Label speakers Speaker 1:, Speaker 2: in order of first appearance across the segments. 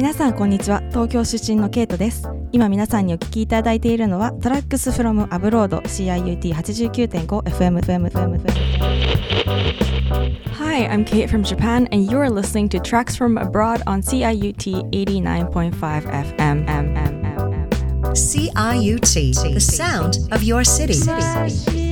Speaker 1: 皆さんこんにちは東京出身のケイトです今皆さんにお聞きいただいているのはトラックスフロムアブロード CIUT89.5 FM FM FM
Speaker 2: Hi, I'm Kate from Japan, and you are listening to Tracks from Abroad on CIUT 89.5 FM.
Speaker 3: CIUT, the sound of your city.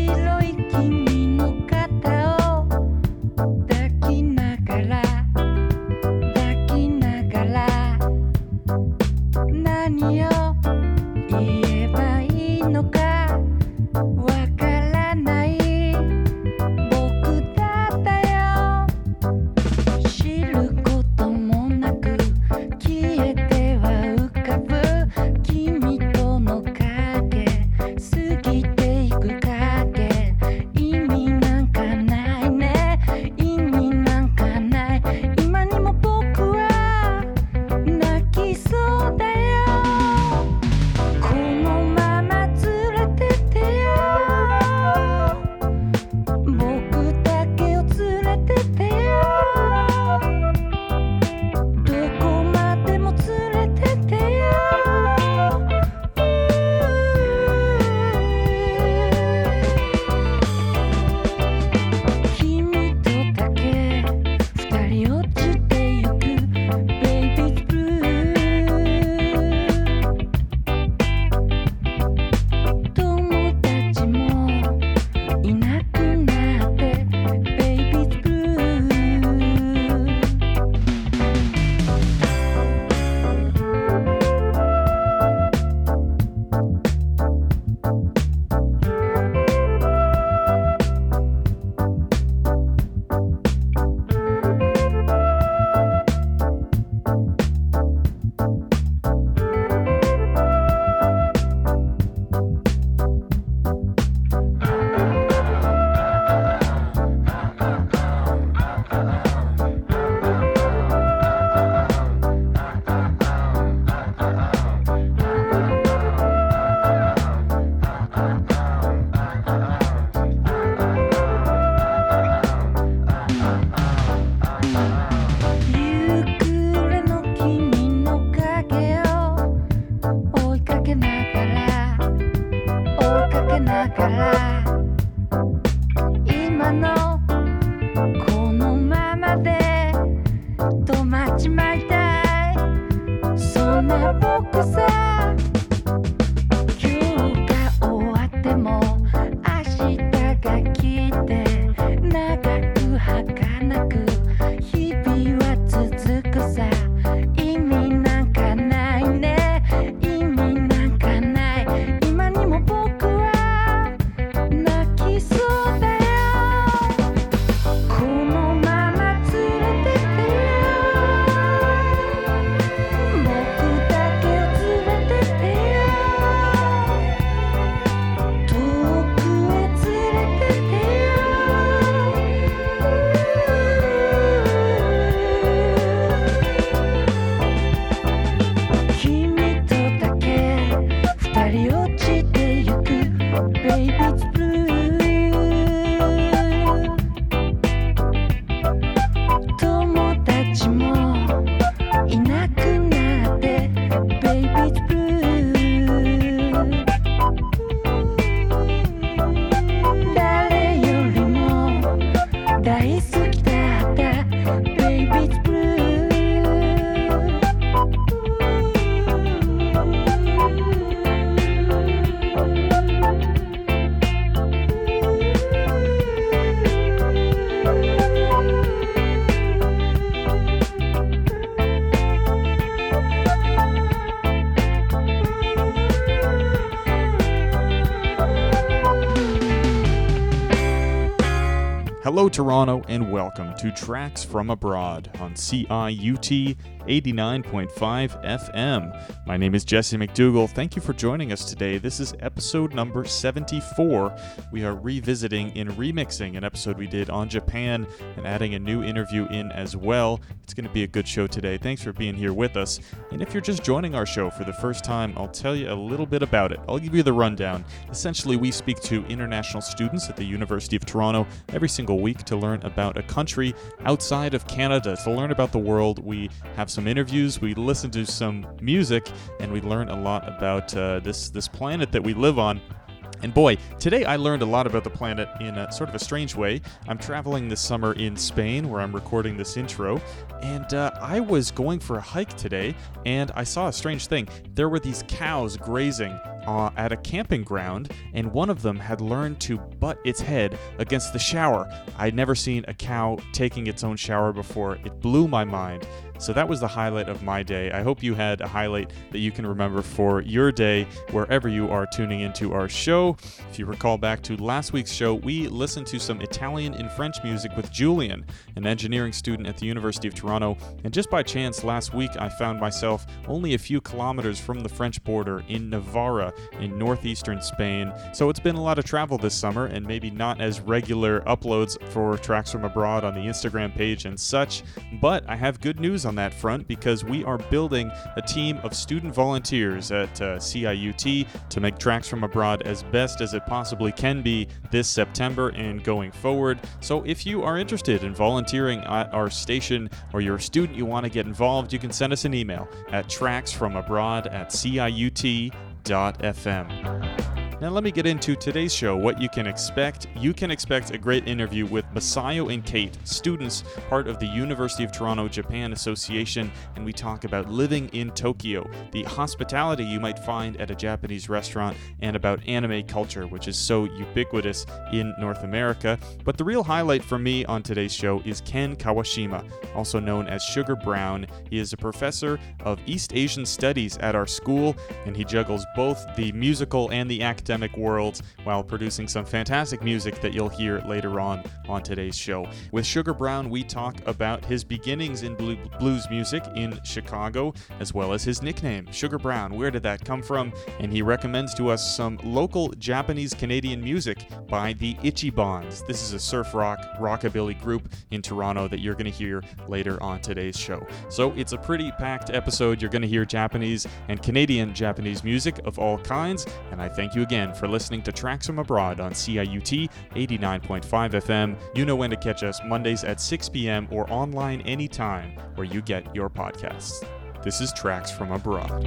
Speaker 4: Welcome to Tracks from Abroad on CIUT 89.5 FM. My name is Jesse McDougall. Thank you for joining us today. This is episode number 74. We are revisiting and remixing an episode we did on Japan and adding a new interview in as well. It's going to be a good show today. Thanks for being here with us. And if you're just joining our show for the first time, I'll tell you a little bit about it. I'll give you the rundown. Essentially, we speak to international students at the University of Toronto every single week to learn about a country outside of Canada, to learn about the world. We have some interviews, we listen to some music, and we learn a lot about uh, this this planet that we live on. And boy, today I learned a lot about the planet in a sort of a strange way. I'm traveling this summer in Spain, where I'm recording this intro, and uh, I was going for a hike today, and I saw a strange thing. There were these cows grazing uh, at a camping ground, and one of them had learned to butt its head against the shower. I'd never seen a cow taking its own shower before. It blew my mind. So that was the highlight of my day. I hope you had a highlight that you can remember for your day wherever you are tuning into our show. If you recall back to last week's show, we listened to some Italian and French music with Julian, an engineering student at the University of Toronto. And just by chance, last week I found myself only a few kilometers from the French border in Navarra in northeastern Spain. So it's been a lot of travel this summer and maybe not as regular uploads for tracks from abroad on the Instagram page and such. But I have good news on that front because we are building a team of student volunteers at uh, CIUT to make Tracks from Abroad as best as it possibly can be this September and going forward. So if you are interested in volunteering at our station or you're a student you want to get involved, you can send us an email at tracksfromabroad at ciut.fm. Now, let me get into today's show. What you can expect. You can expect a great interview with Masayo and Kate, students, part of the University of Toronto Japan Association, and we talk about living in Tokyo, the hospitality you might find at a Japanese restaurant, and about anime culture, which is so ubiquitous in North America. But the real highlight for me on today's show is Ken Kawashima, also known as Sugar Brown. He is a professor of East Asian Studies at our school, and he juggles both the musical and the academic worlds while producing some fantastic music that you'll hear later on on today's show. With Sugar Brown, we talk about his beginnings in blue- blues music in Chicago, as well as his nickname, Sugar Brown. Where did that come from? And he recommends to us some local Japanese Canadian music by the Ichibans. This is a surf rock rockabilly group in Toronto that you're going to hear later on today's show. So it's a pretty packed episode. You're going to hear Japanese and Canadian Japanese music of all kinds, and I thank you again for listening to Tracks from Abroad on CIUT 89.5 FM. You know when to catch us Mondays at 6 p.m. or online anytime where you get your podcasts. This is Tracks from Abroad.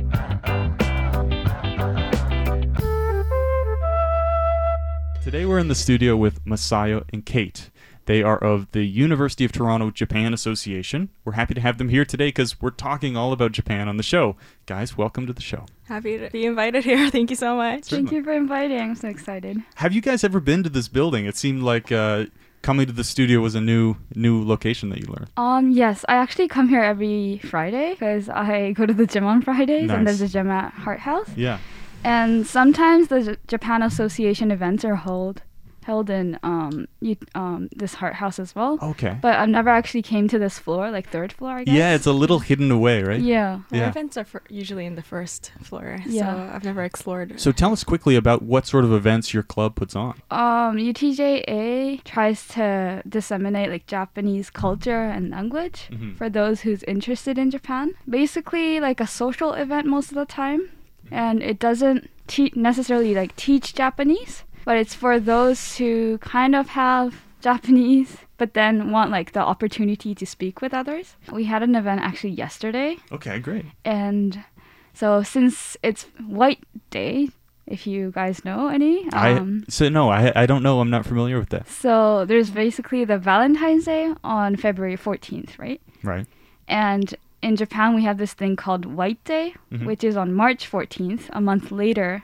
Speaker 4: Today we're in the studio with Masayo and Kate. They are of the University of Toronto Japan Association. We're happy to have them here today because we're talking all about Japan on the show. Guys, welcome to the show.
Speaker 2: Happy to be invited here. Thank you so much.
Speaker 4: Certainly.
Speaker 5: Thank you for inviting. I'm so excited.
Speaker 4: Have you guys ever been to this building? It seemed like uh, coming to the studio was a new new location that you learned.
Speaker 5: Um, yes, I actually come here every Friday because I go to the gym on Fridays, and there's a gym at Hart House.
Speaker 4: Yeah.
Speaker 5: And sometimes the J- Japan Association events are held held in um, you, um this Hart House as well.
Speaker 4: Okay.
Speaker 5: But I've never actually came to this floor, like third floor, I guess.
Speaker 4: Yeah, it's a little hidden away, right?
Speaker 5: yeah.
Speaker 2: Our
Speaker 4: Yeah.
Speaker 2: events are for, usually in the first floor,
Speaker 5: Yeah.
Speaker 2: so I've never explored.
Speaker 4: So tell us quickly about what sort of events your club puts on.
Speaker 5: Um, UTJA tries to disseminate like Japanese culture and language
Speaker 4: Mhm.
Speaker 5: for those who's interested in Japan. Basically, like a social event most of the time, and it doesn't te- necessarily like teach Japanese, but it's for those who kind of have Japanese but then want like the opportunity to speak with others. We had an event actually yesterday,
Speaker 4: Okay, great.
Speaker 5: and so since it's White Day, if you guys know any, um,
Speaker 4: I so no, I I don't know. I'm not familiar with that.
Speaker 5: so there's basically the Valentine's Day on February 14th, right?
Speaker 4: Right.
Speaker 5: And in Japan, we have this thing called White Day,
Speaker 4: Mhm.
Speaker 5: which is on March 14th, a month later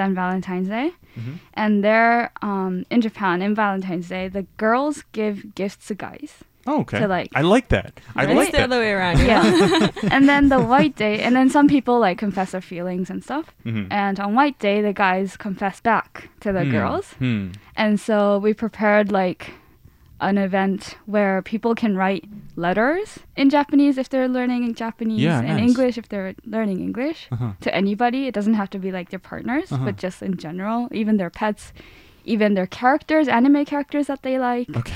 Speaker 5: than Valentine's Day.
Speaker 4: Mhm.
Speaker 5: And there, um, in Japan, in Valentine's Day, the girls give gifts to guys.
Speaker 4: Oh, okay.
Speaker 5: To, like-
Speaker 4: I like that. I
Speaker 5: Right?
Speaker 4: like
Speaker 2: it's the
Speaker 4: that.
Speaker 2: other way around.
Speaker 5: Yeah. and then the White Day, and then some people like confess their feelings and stuff.
Speaker 4: Mhm.
Speaker 5: And on White Day, the guys confess back to the
Speaker 4: Hmm.
Speaker 5: girls.
Speaker 4: Hmm.
Speaker 5: And so we prepared like an event where people can write letters in Japanese if they're learning Japanese,
Speaker 4: Yeah,
Speaker 5: in
Speaker 4: nice.
Speaker 5: English if they're learning English,
Speaker 4: Uh-huh.
Speaker 5: to anybody. It doesn't have to be like their partners,
Speaker 4: Uh-huh.
Speaker 5: but just in general, even their pets, even their characters, anime characters that they like,
Speaker 4: Okay.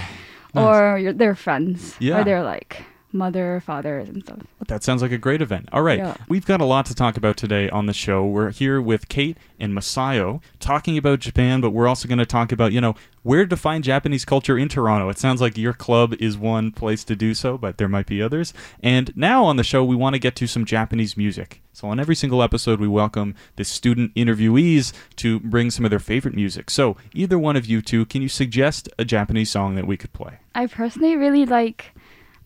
Speaker 4: Nice.
Speaker 5: or your, their friends,
Speaker 4: Yeah.
Speaker 5: or their like mother, fathers, and stuff.
Speaker 4: That sounds like a great event. All right.
Speaker 5: Yeah.
Speaker 4: We've got a lot to talk about today on the show. We're here with Kate and Masayo talking about Japan, but we're also going to talk about, you know, where to find Japanese culture in Toronto. It sounds like your club is one place to do so, but there might be others. And now on the show, we want to get to some Japanese music. So on every single episode, we welcome the student interviewees to bring some of their favorite music. So either one of you two, can you suggest a Japanese song that we could play?
Speaker 5: I personally really like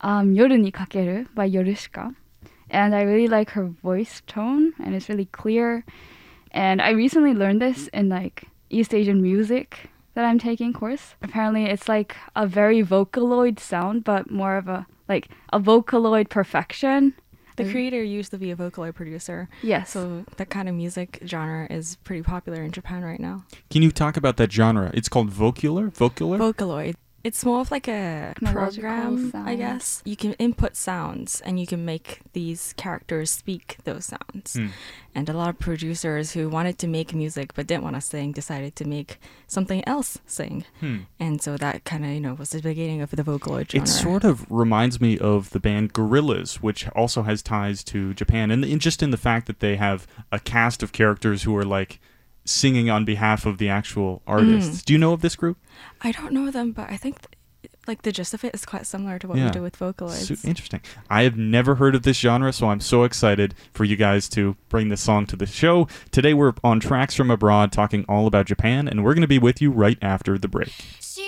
Speaker 5: um, Yoru ni Kakeru by Yorushika. And I really like her voice tone, and it's really clear. And I recently learned this in like East Asian music that I'm taking course. Apparently, it's like a very vocaloid sound, but more of a like a vocaloid perfection.
Speaker 2: The creator used to be a Vocaloid producer,
Speaker 5: Yes.
Speaker 2: so that kind of music genre is pretty popular in Japan right now.
Speaker 4: Can you talk about that genre? It's called vocular? Vocular?
Speaker 2: Vocaloid. It's more of like a
Speaker 5: Technological
Speaker 2: program, I guess. You can input sounds and you can make these characters speak those sounds.
Speaker 4: Hmm.
Speaker 2: And a lot of producers who wanted to make music but didn't want to sing decided to make something else sing.
Speaker 4: Hmm.
Speaker 2: And so that kind of, you know, was the beginning of the Vocaloid genre.
Speaker 4: It sort of reminds me of the band Gorillaz, which also has ties to Japan, and just in the fact that they have a cast of characters who are like singing on behalf of the actual artists. Mm. Do you know of this group?
Speaker 2: I don't know them, but I think th- like the gist of it is quite similar to what
Speaker 4: Yeah.
Speaker 2: we do with Vocaloids.
Speaker 4: Su- interesting. I have never heard of this genre, so I'm so excited for you guys to bring this song to the show. Today we're on Tracks from Abroad talking all about Japan, and we're going to be with you right after the break.
Speaker 6: 沈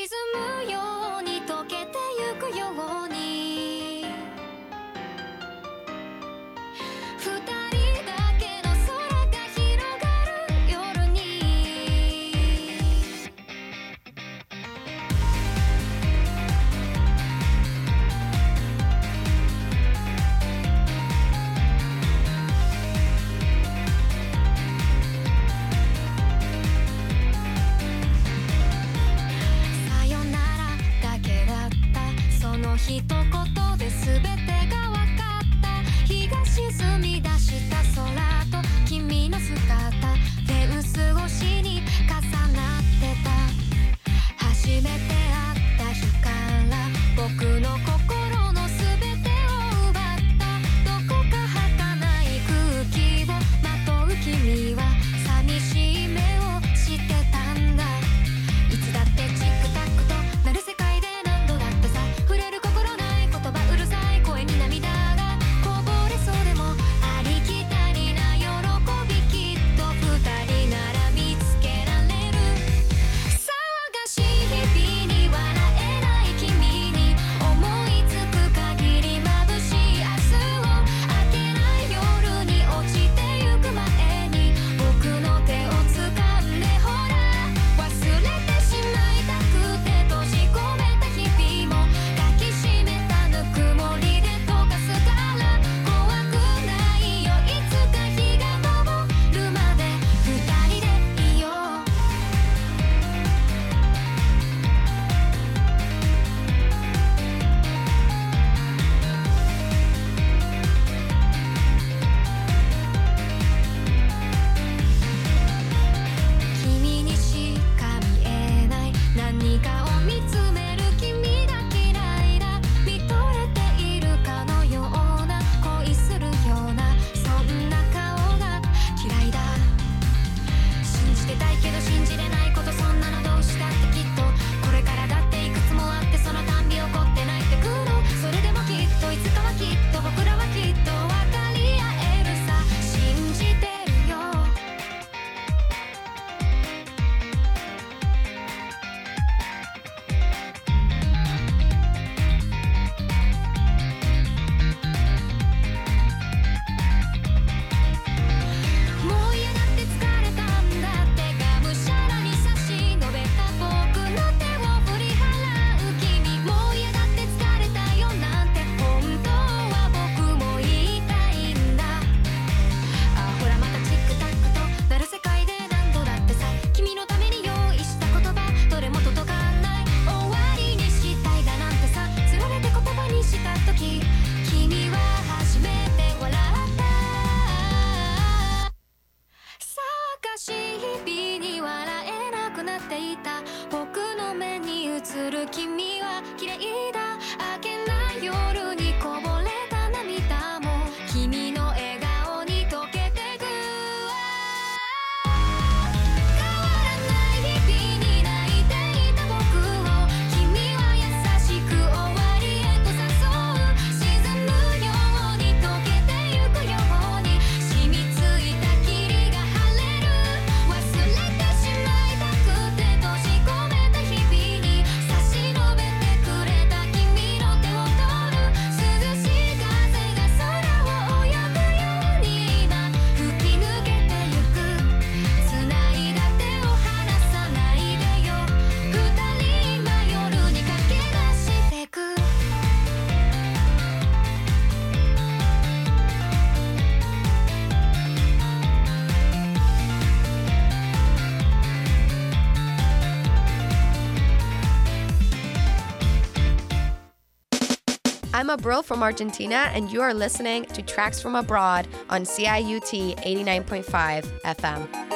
Speaker 7: I'm a bro from Argentina, and you are listening to Tracks from Abroad on CIUT 89.5 FM.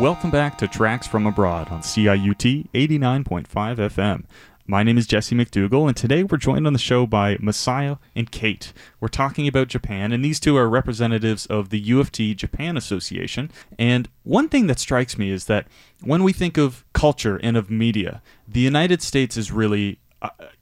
Speaker 4: Welcome back to Tracks from Abroad on CIUT 89.5 FM. My name is Jesse McDougall, and today we're joined on the show by Masayo and Kate. We're talking about Japan, and these two are representatives of the U of T Japan Association. And one thing that strikes me is that when we think of culture and of media, the United States is really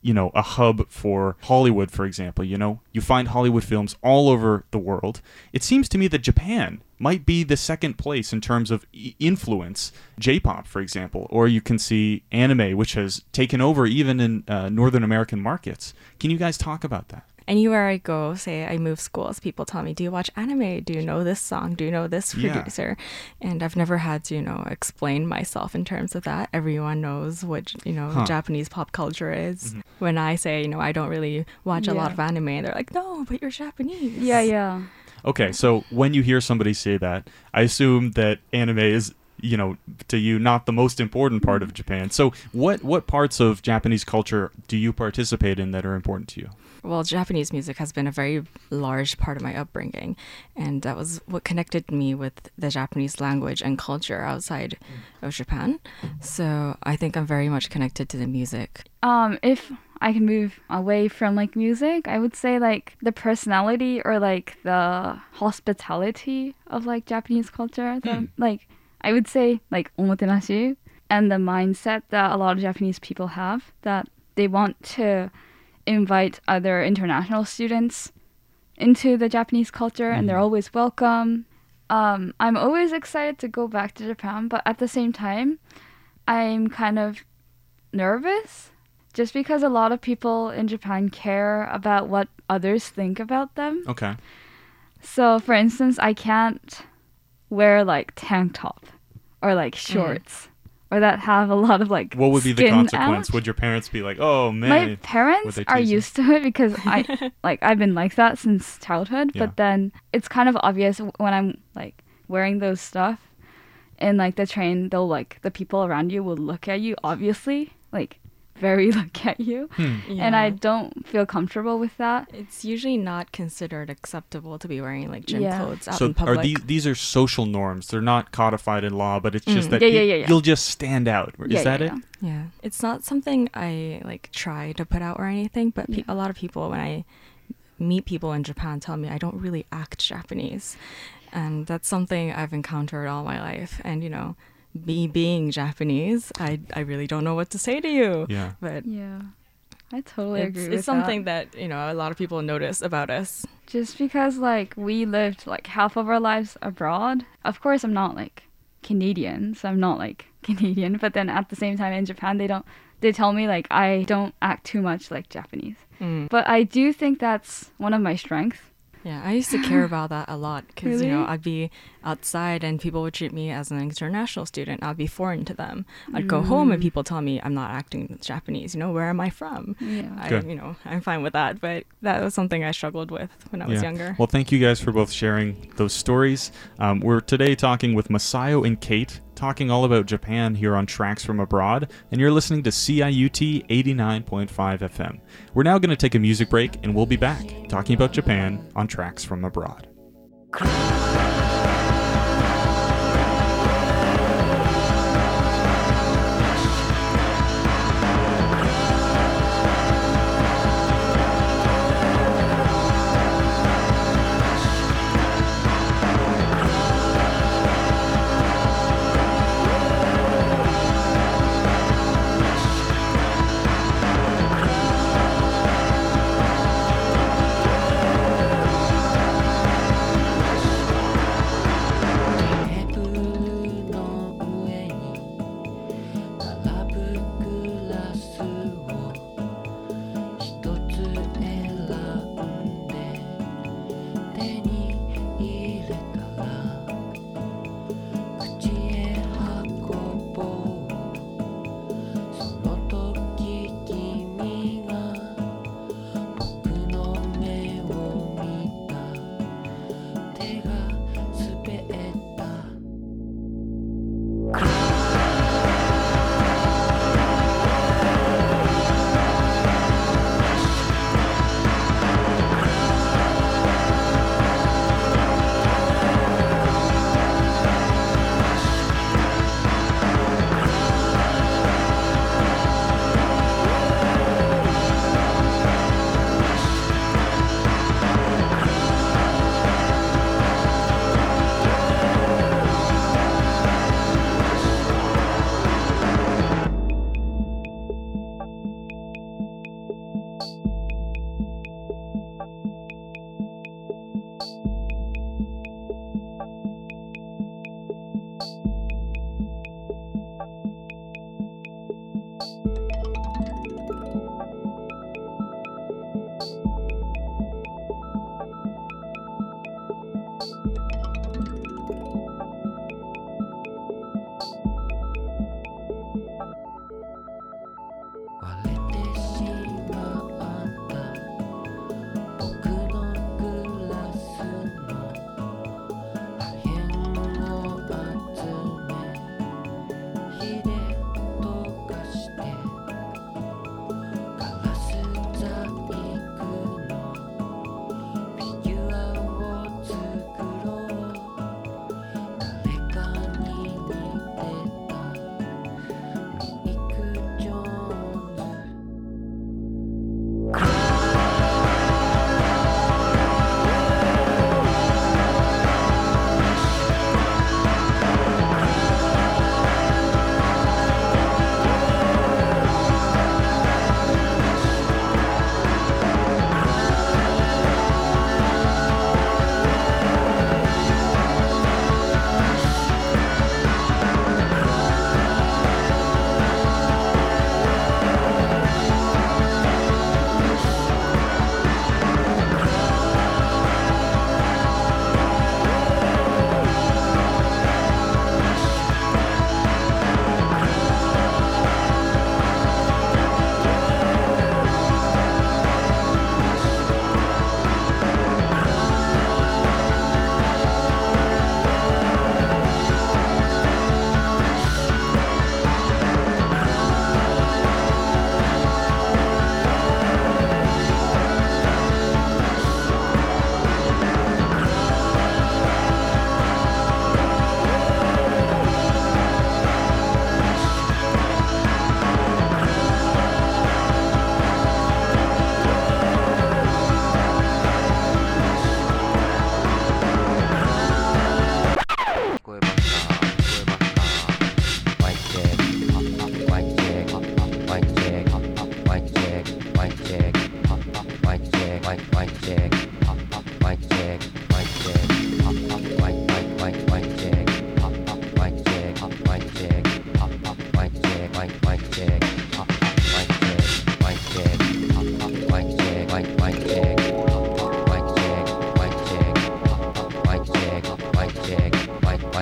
Speaker 4: you know, a hub for Hollywood, for example. You know, you find Hollywood films all over the world. It seems to me that Japan might be the second place in terms of influence. J-pop, for example, or you can see anime, which has taken over even in uh, Northern American markets. Can you guys talk about that?
Speaker 2: Anywhere I go, say I move schools, people tell me, "Do you watch anime? Do you know this song? Do you know this
Speaker 4: Yeah.
Speaker 2: producer?" And I've never had to, you know, explain myself in terms of that. Everyone knows what you know
Speaker 4: Huh.
Speaker 2: Japanese pop culture is. Mm-hmm. When I say, you know, I don't really watch a lot of anime, they're like, "No, but you're Japanese."
Speaker 5: Yeah, yeah.
Speaker 4: Okay, so when you hear somebody say that, I assume that anime is, you know, to you not the most important part of Japan. So what what parts of Japanese culture do you participate in that are important to you?
Speaker 2: Well, Japanese music has been a very large part of my upbringing, and that was what connected me with the Japanese language and culture outside of Japan. So I think I'm very much connected to the music.
Speaker 5: Um, if I can move away from like music, I would say like the personality or like the hospitality of like Japanese culture. The, Like I would say like omotenashi and the mindset that a lot of Japanese people have that they want to invite other international students into the Japanese culture and they're always welcome. Um, I'm always excited to go back to Japan, but at the same time, I'm kind of nervous just because a lot of people in Japan care about what others think about them.
Speaker 4: Okay.
Speaker 5: So, for instance, I can't wear like tank top or like shorts or that have a lot of like
Speaker 4: What would be the consequence?
Speaker 5: out.
Speaker 4: Would your parents be like, "Oh
Speaker 5: My
Speaker 4: man"? would
Speaker 5: parents are used to it because I like I've been like that since childhood.
Speaker 4: Yeah.
Speaker 5: But then it's kind of obvious when I'm like wearing those stuff in like the train. They'll like the people around you will look at you obviously like very look at you,
Speaker 4: Hmm.
Speaker 5: and I don't feel comfortable with that.
Speaker 2: It's usually not considered acceptable to be wearing like gym
Speaker 5: Yeah.
Speaker 2: clothes out
Speaker 4: So
Speaker 2: in public.
Speaker 4: are these these are social norms? They're not codified in law, but it's just that
Speaker 5: Yeah, yeah,
Speaker 4: you-
Speaker 5: yeah, yeah.
Speaker 4: you'll just stand out. Is
Speaker 5: Yeah,
Speaker 4: that
Speaker 5: yeah,
Speaker 4: it?
Speaker 5: yeah.
Speaker 2: Yeah, it's not something I like try to put out or anything, but pe-
Speaker 5: Yeah.
Speaker 2: a lot of people when I meet people in Japan tell me I don't really act Japanese. And that's something I've encountered all my life. And you know, me being Japanese, I I really don't know what to say to you.
Speaker 4: Yeah.
Speaker 2: But
Speaker 5: Yeah, I totally
Speaker 2: it's,
Speaker 5: agree.
Speaker 2: it's
Speaker 5: with
Speaker 2: something
Speaker 5: that.
Speaker 2: that. you know a lot of people notice about us.
Speaker 5: just because like we lived like half of our lives abroad. Of course, I'm not like Canadian, so I'm not like Canadian. But then at the same time, in Japan, they don't. They tell me like I don't act too much like Japanese.
Speaker 2: Mm.
Speaker 5: But I do think that's one of my strengths.
Speaker 2: Yeah, I used to care about that a lot because you know I'd be outside and people would treat me as an international student. I'd be foreign to them. I'd go home and people tell me I'm not acting Japanese. You know, where am I from?
Speaker 5: Yeah.
Speaker 2: I,
Speaker 4: Good.
Speaker 2: you know, I'm fine with that, but that was something I struggled with when I was
Speaker 4: Yeah.
Speaker 2: younger.
Speaker 4: Well, thank you guys for both sharing those stories. Um, we're today talking with Masayo and Kate, talking all about Japan here on Tracks from Abroad, and you're listening to CIUT 89.5 FM. We're now going to take a music break, and we'll be back talking about Japan on Tracks from Abroad.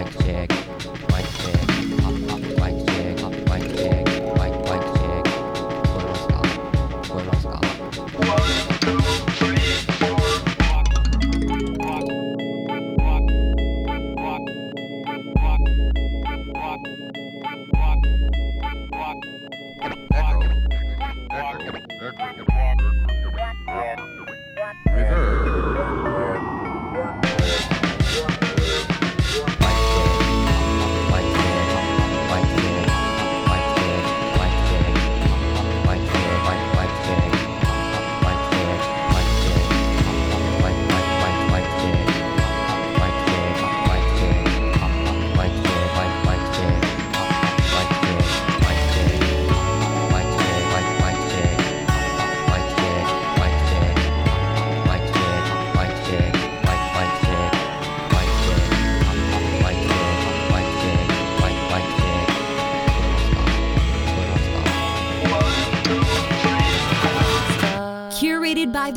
Speaker 8: Curated by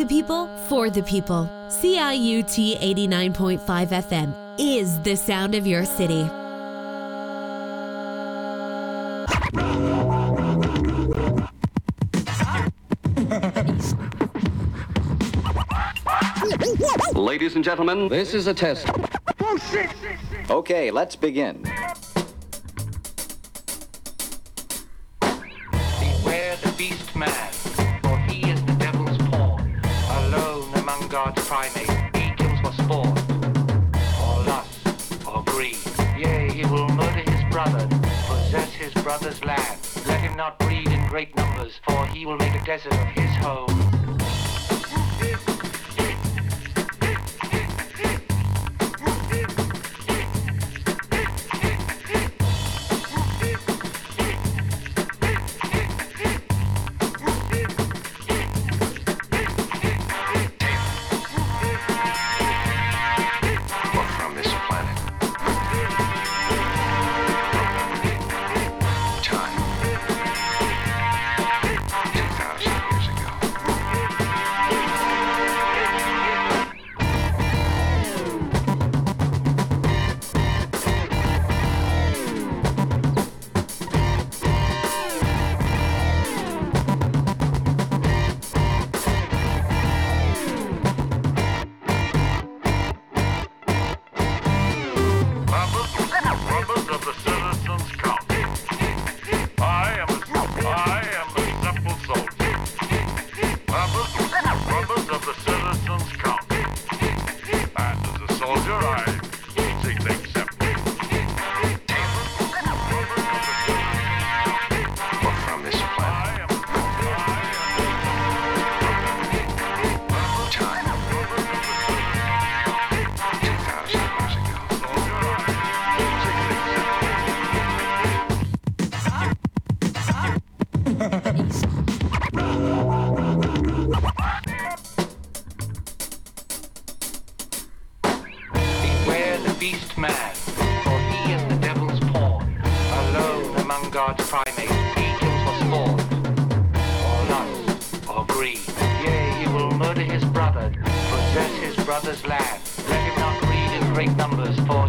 Speaker 8: people, for the people. CIUT 89.5 FM is the sound of your city.
Speaker 9: Ladies and gentlemen, this is a test. Okay, let's begin.
Speaker 10: For he will make a desert of his home. Great numbers, for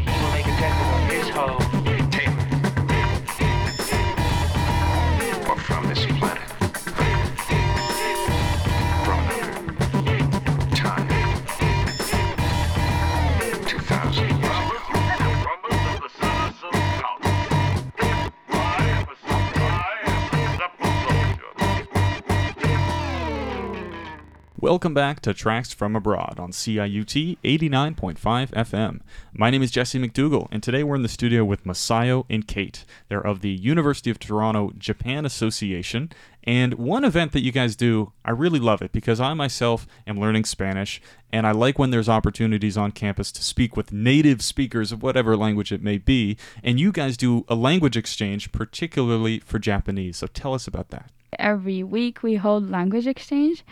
Speaker 4: Welcome back to Tracks from Abroad on CIUT 89.5 FM. My name is Jesse McDougall, and today we're in the studio with Masayo and Kate. They're of the University of Toronto Japan Association. And one event that you guys do, I really love it because I myself am learning Spanish, and I like when there's opportunities on campus to speak with native speakers of whatever language it may be. And you guys do a language exchange, particularly for Japanese. So tell us about that.
Speaker 5: Every week we hold language exchange.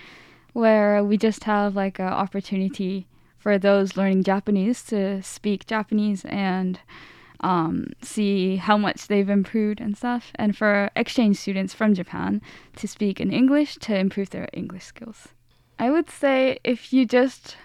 Speaker 5: Where we just have like an opportunity for those learning Japanese to speak Japanese and um, see how much they've improved and stuff, and for exchange students from Japan to speak in English to improve their English skills. I would say if you just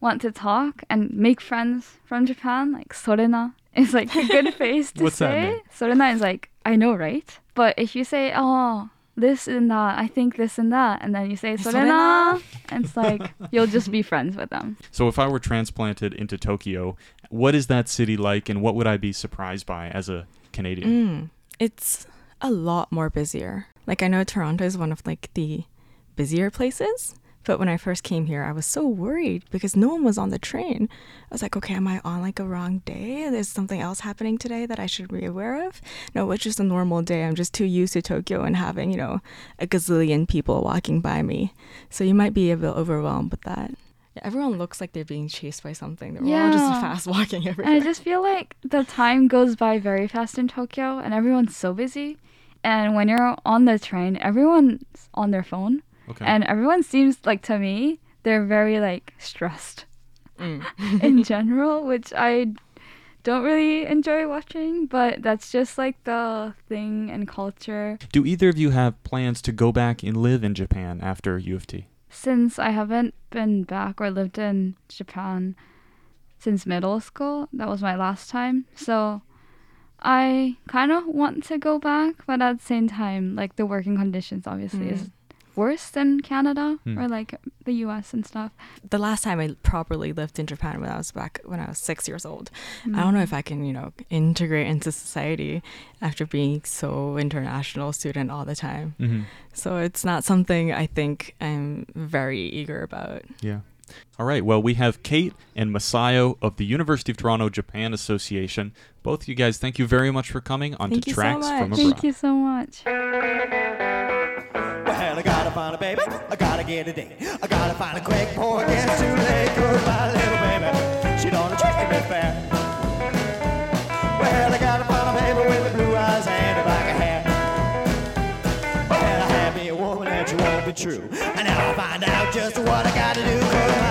Speaker 5: want to talk and make friends from Japan, like sorena is like a good phrase to
Speaker 4: What's that
Speaker 5: say.
Speaker 4: mean?
Speaker 5: Sorena is like I know, right? But if you say, oh, this and that, I think this and that, and then you say sorena, and it's like you'll just be friends with them.
Speaker 4: So if I were transplanted into Tokyo, what is that city like and what would I be surprised by as a Canadian?
Speaker 2: Mm, it's a lot more busier. Like I know Toronto is one of like the busier places, but when I first came here, I was so worried because no one was on the train. I was like, okay, am I on like a wrong day? There's something else happening today that I should be aware of. No, it's just a normal day. I'm just too used to Tokyo and having, you know, a gazillion people walking by me. So you might be a bit overwhelmed with that. Yeah, everyone looks like they're being chased by something. They're all just fast walking everywhere.
Speaker 5: And I just feel like the time goes by very fast in Tokyo and everyone's so busy. And when you're on the train, everyone's on their phone.
Speaker 4: Okay.
Speaker 5: And everyone seems like to me, they're very like stressed
Speaker 2: Mm.
Speaker 5: in general, which I don't really enjoy watching, but that's just like the thing and culture.
Speaker 4: Do either of you have plans to go back and live in Japan after U of T?
Speaker 5: Since I haven't been back or lived in Japan since middle school, that was my last time. So I kind of want to go back, but at the same time, like the working conditions obviously is worse than Canada
Speaker 2: Hmm.
Speaker 5: or like the US and stuff.
Speaker 2: the last time I properly lived in Japan when I was back when I was six years old. I don't know if I can, you know, integrate into society after being so international student all the time.
Speaker 4: Mhm.
Speaker 2: So it's not something I think I'm very eager about.
Speaker 4: Yeah. All right. Well, we have Kate and Masayo of the University of Toronto Japan Association. Both of you guys, thank you very much for coming on
Speaker 5: Thank
Speaker 4: to
Speaker 5: you so
Speaker 4: from
Speaker 5: much.
Speaker 4: Abroad.
Speaker 5: Thank you so much.
Speaker 11: I gotta get a date. I gotta find a quick it gets too late. My little baby, she don't treat me fair. Well, I gotta find a baby with blue eyes and the black hair. Well, I have me a woman and she won't be true. And now I find out just what I gotta do.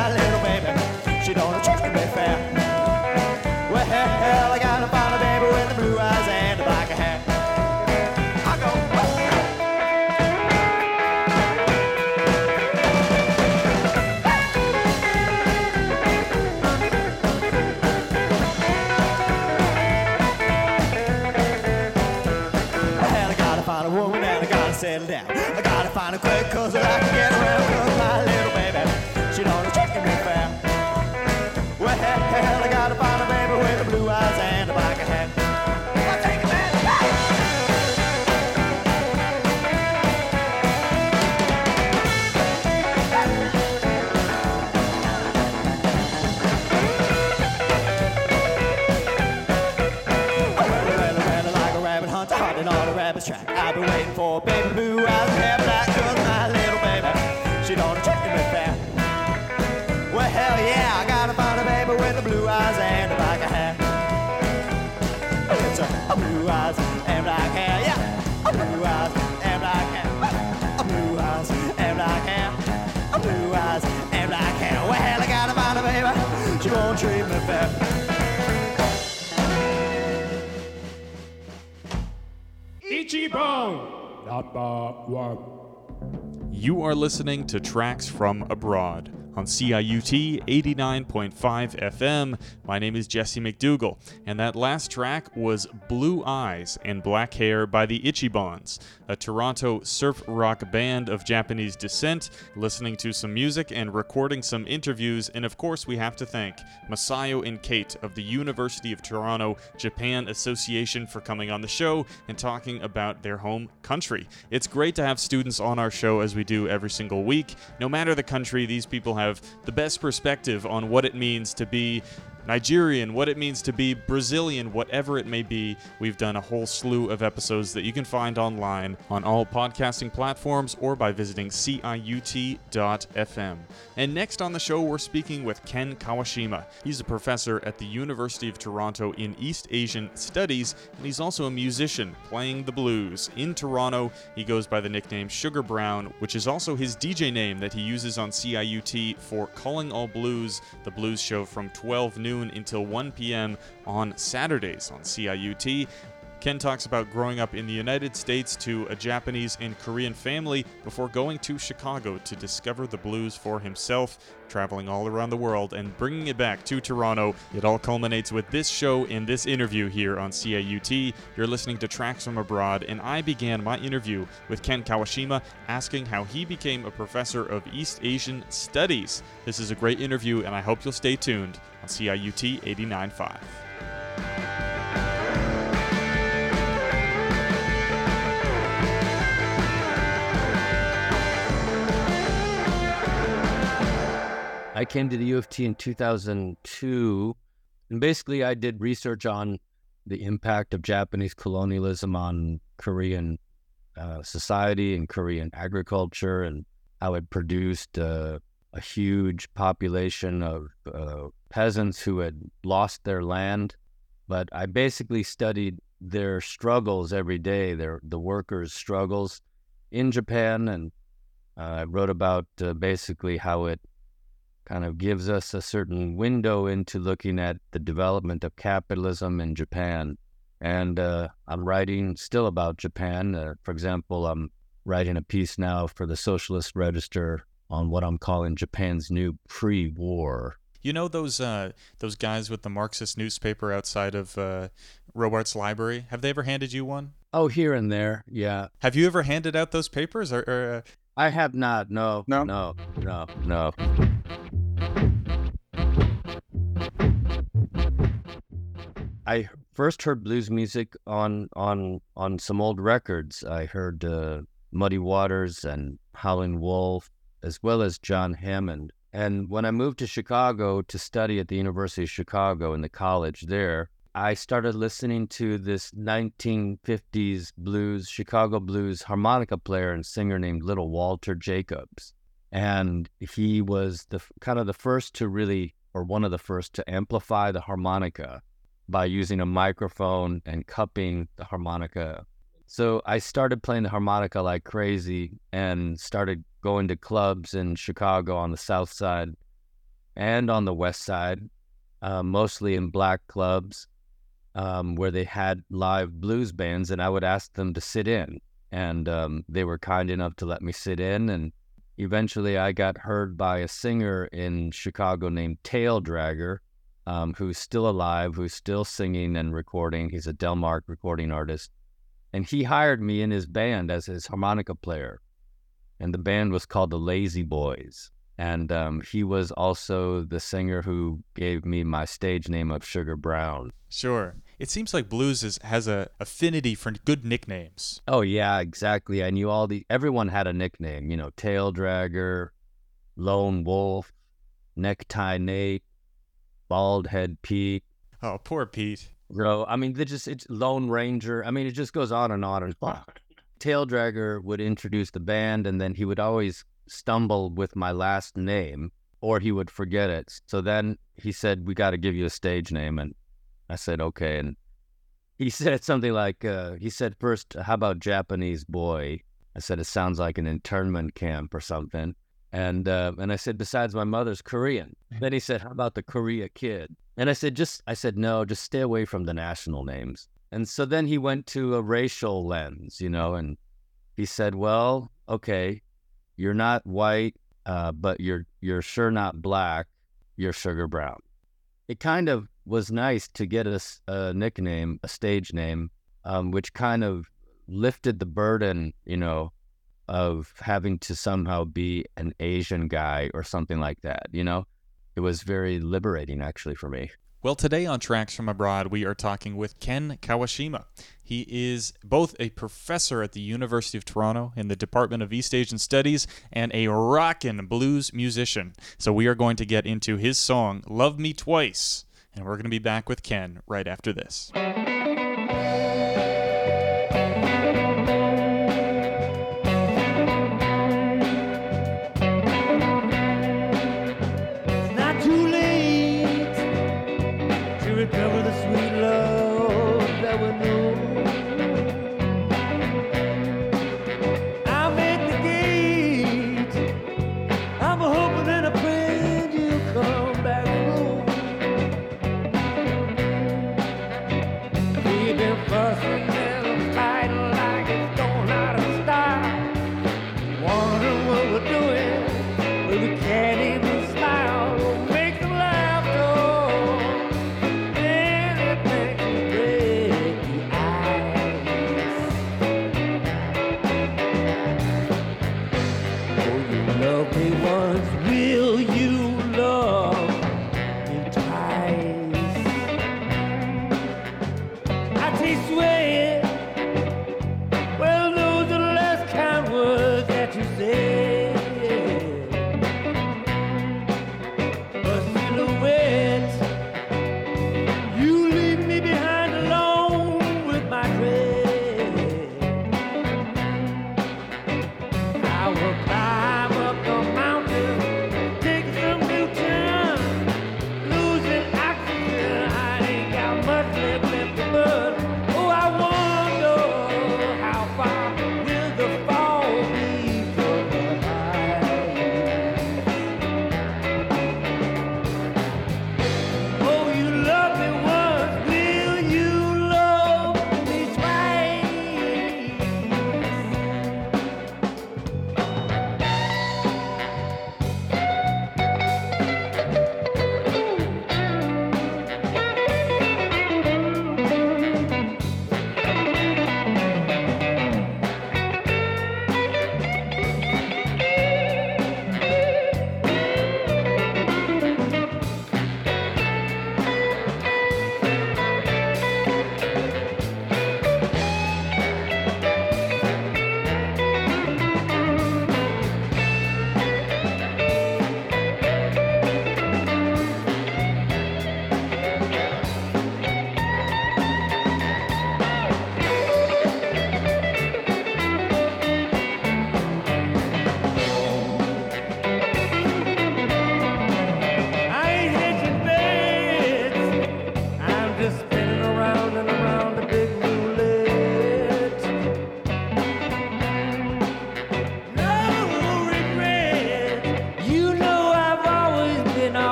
Speaker 12: Number one.
Speaker 4: You are listening to Tracks from Abroad on CIUT 89.5 FM. My name is Jesse McDougall, and that last track was Blue Eyes and Black Hair by the Itchy Ichibans, a Toronto surf rock band of Japanese descent, listening to some music and recording some interviews. And of course, we have to thank Masayo and Kate of the University of Toronto Japan Association for coming on the show and talking about their home country. It's great to have students on our show as we do every single week. No matter the country, these people have the best perspective on what it means to be Nigerian, what it means to be Brazilian, whatever it may be. We've done a whole slew of episodes that you can find online on all podcasting platforms or by visiting ciut.fm. And next on the show, we're speaking with Ken Kawashima. He's a professor at the University of Toronto in East Asian Studies, and he's also a musician playing the blues. In Toronto, he goes by the nickname Sugar Brown, which is also his DJ name that he uses on CIUT for Calling All Blues, the blues show from 12 noon until 1 p.m. on Saturdays on CIUT. Ken talks about growing up in the United States to a Japanese and Korean family before going to Chicago to discover the blues for himself, traveling all around the world and bringing it back to Toronto. It all culminates with this show and this interview here on CIUT. You're listening to Tracks from Abroad, and I began my interview with Ken Kawashima asking how he became a professor of East Asian Studies. This is a great interview, and I hope you'll stay tuned on CIUT 89.5.
Speaker 13: I came to the U of T in 2002, and basically I did research on the impact of Japanese colonialism on Korean uh, society and Korean agriculture, and how it produced uh, a huge population of uh, peasants who had lost their land. But I basically studied their struggles every day, their the workers' struggles in Japan, and uh, I wrote about uh, basically how it kind of gives us a certain window into looking at the development of capitalism in Japan. And uh, I'm writing still about Japan. Uh, for example, I'm writing a piece now for the Socialist Register on what I'm calling Japan's new pre-war.
Speaker 4: You know those uh, those guys with the Marxist newspaper outside of uh, Robarts Library? Have they ever handed you one?
Speaker 13: Oh, here and there, yeah.
Speaker 4: Have you ever handed out those papers? Or, or uh...
Speaker 13: I have not. No, no, no, no, no. I first heard blues music on on on some old records. I heard uh, Muddy Waters and Howlin' Wolf, as well as John Hammond. And when I moved to Chicago to study at the University of Chicago in the college there, I started listening to this 1950s blues, Chicago blues harmonica player and singer named Little Walter Jacobs. And he was the kind of the first to really, or one of the first to amplify the harmonica by using a microphone and cupping the harmonica. So I started playing the harmonica like crazy and started going to clubs in Chicago on the south side and on the west side, uh, mostly in black clubs um, where they had live blues bands, and I would ask them to sit in. And um, they were kind enough to let me sit in. And eventually I got heard by a singer in Chicago named Tail Dragger, um, who's still alive, who's still singing and recording. He's a Delmark recording artist. And he hired me in his band as his harmonica player. And the band was called the Lazy Boys. And um, he was also the singer who gave me my stage name of Sugar Brown.
Speaker 4: Sure. It seems like blues is, has a affinity for good nicknames.
Speaker 13: Oh yeah, exactly. I knew all the everyone had a nickname, you know, Tail Dragger, Lone Wolf, Necktie Nate, Bald Head Pete.
Speaker 4: Oh, poor Pete.
Speaker 13: Bro, I mean, they just it's Lone Ranger. I mean, it just goes on and on and on. Tail Dragger would introduce the band, and then he would always stumble with my last name, or he would forget it. So then he said, "We got to give you a stage name," and I said, "Okay." And he said something like, uh, "He said first, how about Japanese boy?" I said, "It sounds like an internment camp or something." And uh, and I said, besides, my mother's Korean. Then he said, how about the Korea kid? And I said, just I said, no, just stay away from the national names. And so then he went to a racial lens, you know, and he said, well, okay, you're not white, uh, but you're you're sure not black. You're sugar brown. It kind of was nice to get us a, nickname, a stage name, um, which kind of lifted the burden, you know, of having to somehow be an Asian guy or something like that. You know, it was very liberating actually for me.
Speaker 4: Well, today on Tracks from Abroad, we are talking with Ken Kawashima. He is both a professor at the University of Toronto in the Department of East Asian Studies and a rockin' blues musician. So we are going to get into his song, Love Me Twice.
Speaker 14: And we're going to be back with Ken right after this.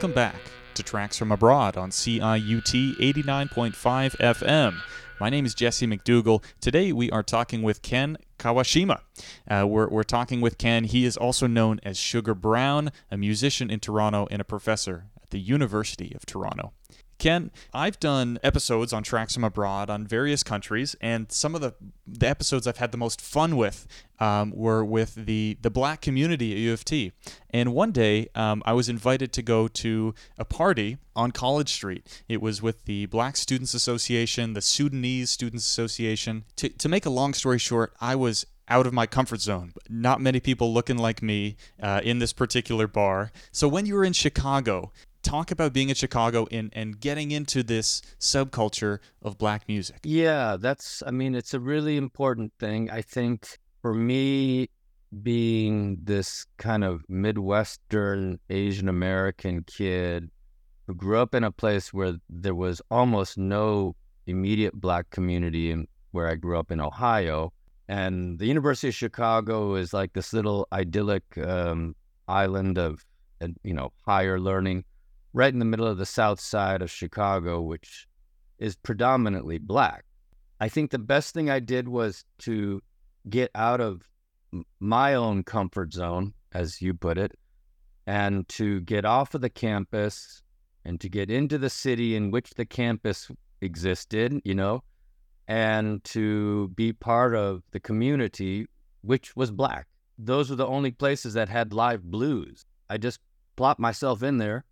Speaker 4: Welcome back to Tracks from Abroad on CIUT 89.5 FM. My name is Jesse McDougall. Today we are talking with Ken Kawashima. Uh, we're, we're talking with Ken. He is also known as Sugar Brown, a musician in Toronto and a professor at the University of Toronto. Ken, I've done episodes on Tracks from Abroad on various countries, and some of the, the episodes I've had the most fun with um, were with the, the black community at U of T. And one day, um, I was invited to go to a party on College Street. It was with the Black Students Association, the Sudanese Students Association. To, to make a long story short, I was out of my comfort zone. Not many people looking like me uh, in this particular bar. So when you were in Chicago, talk about being in Chicago and, and getting into this subculture of black music.
Speaker 13: Yeah, that's, I mean, it's a really important thing. I think for me, being this kind of Midwestern Asian American kid who grew up in a place where there was almost no immediate black community in where I grew up in Ohio. And the University of Chicago is like this little idyllic um, island of, you know, higher learning right in the middle of the south side of Chicago, which is predominantly black. I think the best thing I did was to get out of my own comfort zone, as you put it, and to get off of the campus and to get into the city in which the campus existed, you know, and to be part of the community, which was black. Those were the only places that had live blues. I just plopped myself in there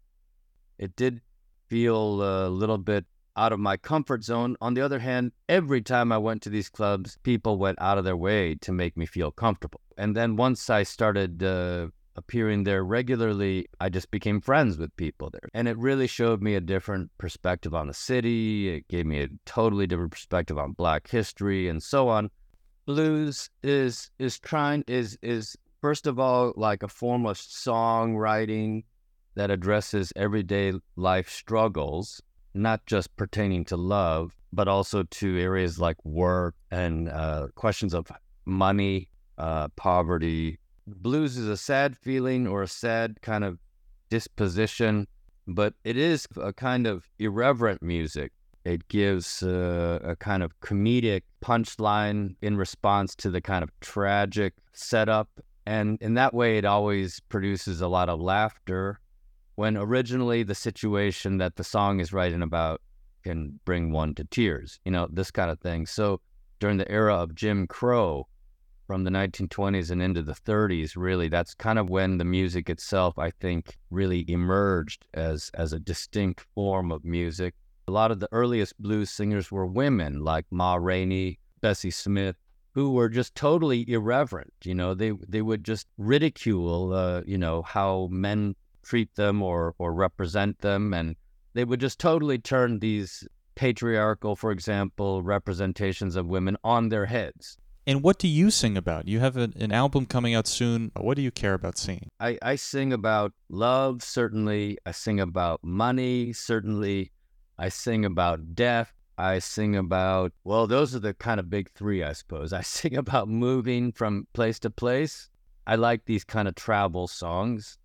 Speaker 13: it did feel a little bit out of my comfort zone. On the other hand, every time I went to these clubs, people went out of their way to make me feel comfortable. And then once I started uh, appearing there regularly, I just became friends with people there. And it really showed me a different perspective on the city. It gave me a totally different perspective on Black history and so on. Blues is is trying is is first of all like a form of songwriting that addresses everyday life struggles, not just pertaining to love, but also to areas like work and uh, questions of money, uh, poverty. Blues is a sad feeling or a sad kind of disposition, but it is a kind of irreverent music. It gives uh, a kind of comedic punchline in response to the kind of tragic setup. And in that way, it always produces a lot of laughter when originally the situation that the song is writing about can bring one to tears, you know, this kind of thing. So during the era of Jim Crow, from the 1920s and into the 30s, really, that's kind of when the music itself, I think, really emerged as as a distinct form of music. A lot of the earliest blues singers were women, like Ma Rainey, Bessie Smith, who were just totally irreverent. You know, they they would just ridicule, uh, you know, how men treat them or or represent them and they would just totally turn these patriarchal for example representations of women on their heads.
Speaker 4: And what do you sing about? You have an, an album coming out soon. What do you care about singing?
Speaker 13: I, I sing about love certainly. I sing about money certainly. I sing about death. I sing about well those are the kind of big three i suppose. I sing about moving from place to place. I like these kind of travel songs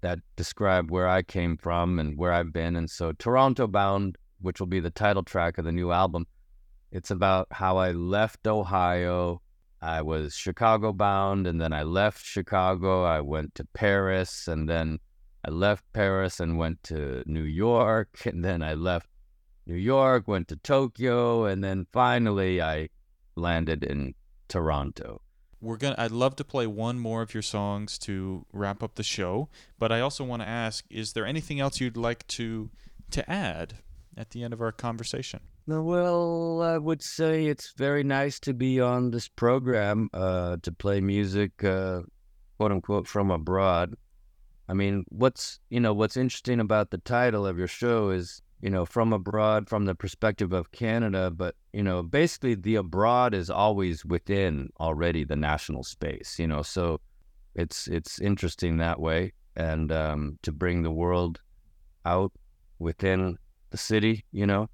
Speaker 13: that describe where I came from and where I've been. And so Toronto Bound, which will be the title track of the new album, it's about how I left Ohio. I was Chicago bound and then I left Chicago. I went to Paris and then I left Paris and went to New York. And then I left New York, went to Tokyo. And then finally I landed in Toronto.
Speaker 4: We're gonna. I'd love to play one more of your songs to wrap up the show, but I also want to ask: Is there anything else you'd like to to add at the end of our conversation?
Speaker 13: Well, I would say it's very nice to be on this program, uh, to play music, uh, quote unquote, from abroad. I mean, what's you know what's interesting about the title of your show is you know from abroad, from the perspective of Canada, but you know basically the abroad is always within already the national space. You know, so it's it's interesting that way, and um, to bring the world out within the city. You know,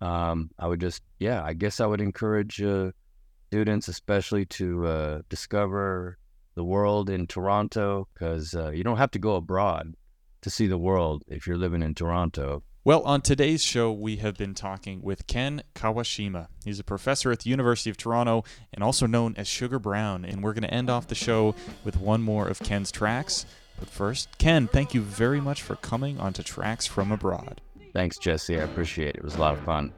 Speaker 13: um, I would just, yeah, I guess I would encourage uh, students, especially, to uh, discover the world in Toronto because uh, you don't have to go abroad. to see the world if you're living in Toronto.
Speaker 4: Well, on today's show, we have been talking with Ken Kawashima. He's a professor at the University of Toronto and also known as Sugar Brown. And we're going to end off the show with one more of Ken's tracks. But first, Ken, thank you very much for coming onto Tracks from Abroad.
Speaker 13: Thanks, Jesse. I appreciate it. It was a lot of fun.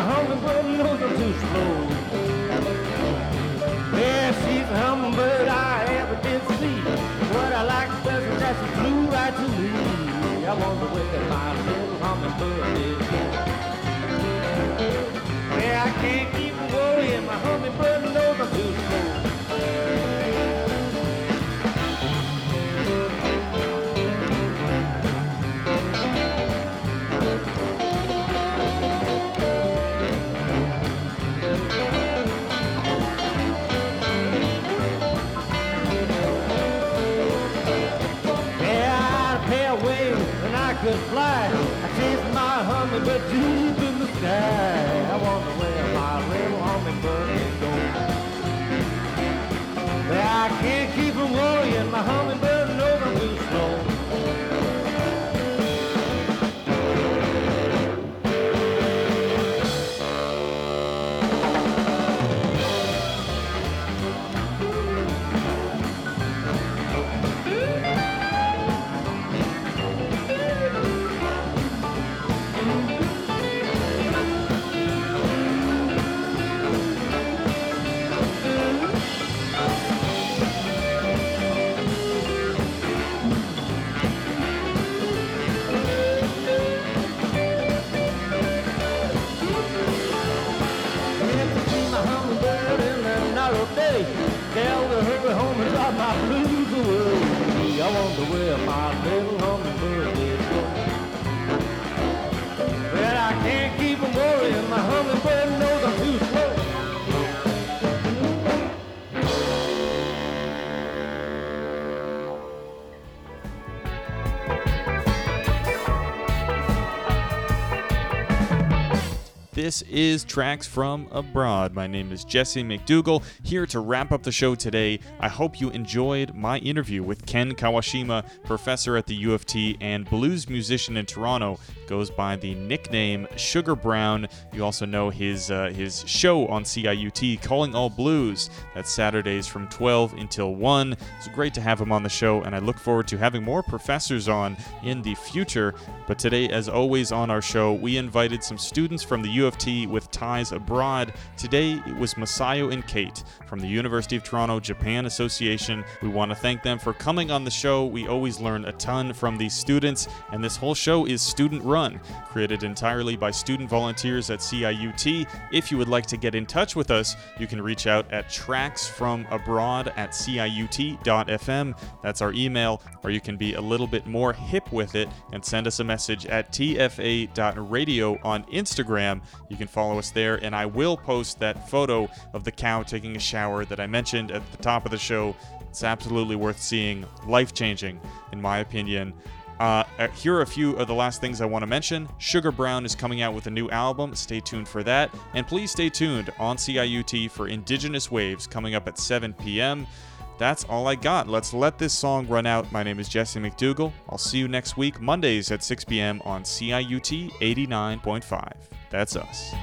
Speaker 14: My hummingbird knows I'm too slow. Yeah, she's a hummingbird I ever did see. What I like best is that she flew right to me. I wonder where my little hummingbird is. Yeah, I can't where
Speaker 4: This is Tracks from Abroad. My name is Jesse McDougall, here to wrap up the show today. I hope you enjoyed my interview with Ken Kawashima, professor at the U of T and blues musician in Toronto. Goes by the nickname Sugar Brown. You also know his uh, his show on CIUT, Calling All Blues. That's Saturdays from 12 until 1. It's great to have him on the show, and I look forward to having more professors on in the future. But today, as always on our show, we invited some students from the U of T with ties abroad. Today, it was Masayo and Kate from the University of Toronto Japan Association. We want to thank them for coming on the show. We always learn a ton from these students, and this whole show is student run, created entirely by student volunteers at CIUT. If you would like to get in touch with us, you can reach out at tracksfromabroad at ciut.fm. That's our email, or you can be a little bit more hip with it and send us a message at tfa.radio on Instagram. You can follow us there, and I will post that photo of the cow taking a shower that I mentioned at the top of the show. It's absolutely worth seeing, life changing, in my opinion. Uh, uh, here are a few of the last things I want to mention. Sugar Brown is coming out with a new album. Stay tuned for that. And please stay tuned on CIUT for Indigenous Waves coming up at 7 p.m. That's all I got. Let's let this song run out. My name is Jesse McDougall. I'll see you next week, Mondays at 6 p.m. on CIUT 89.5. That's us.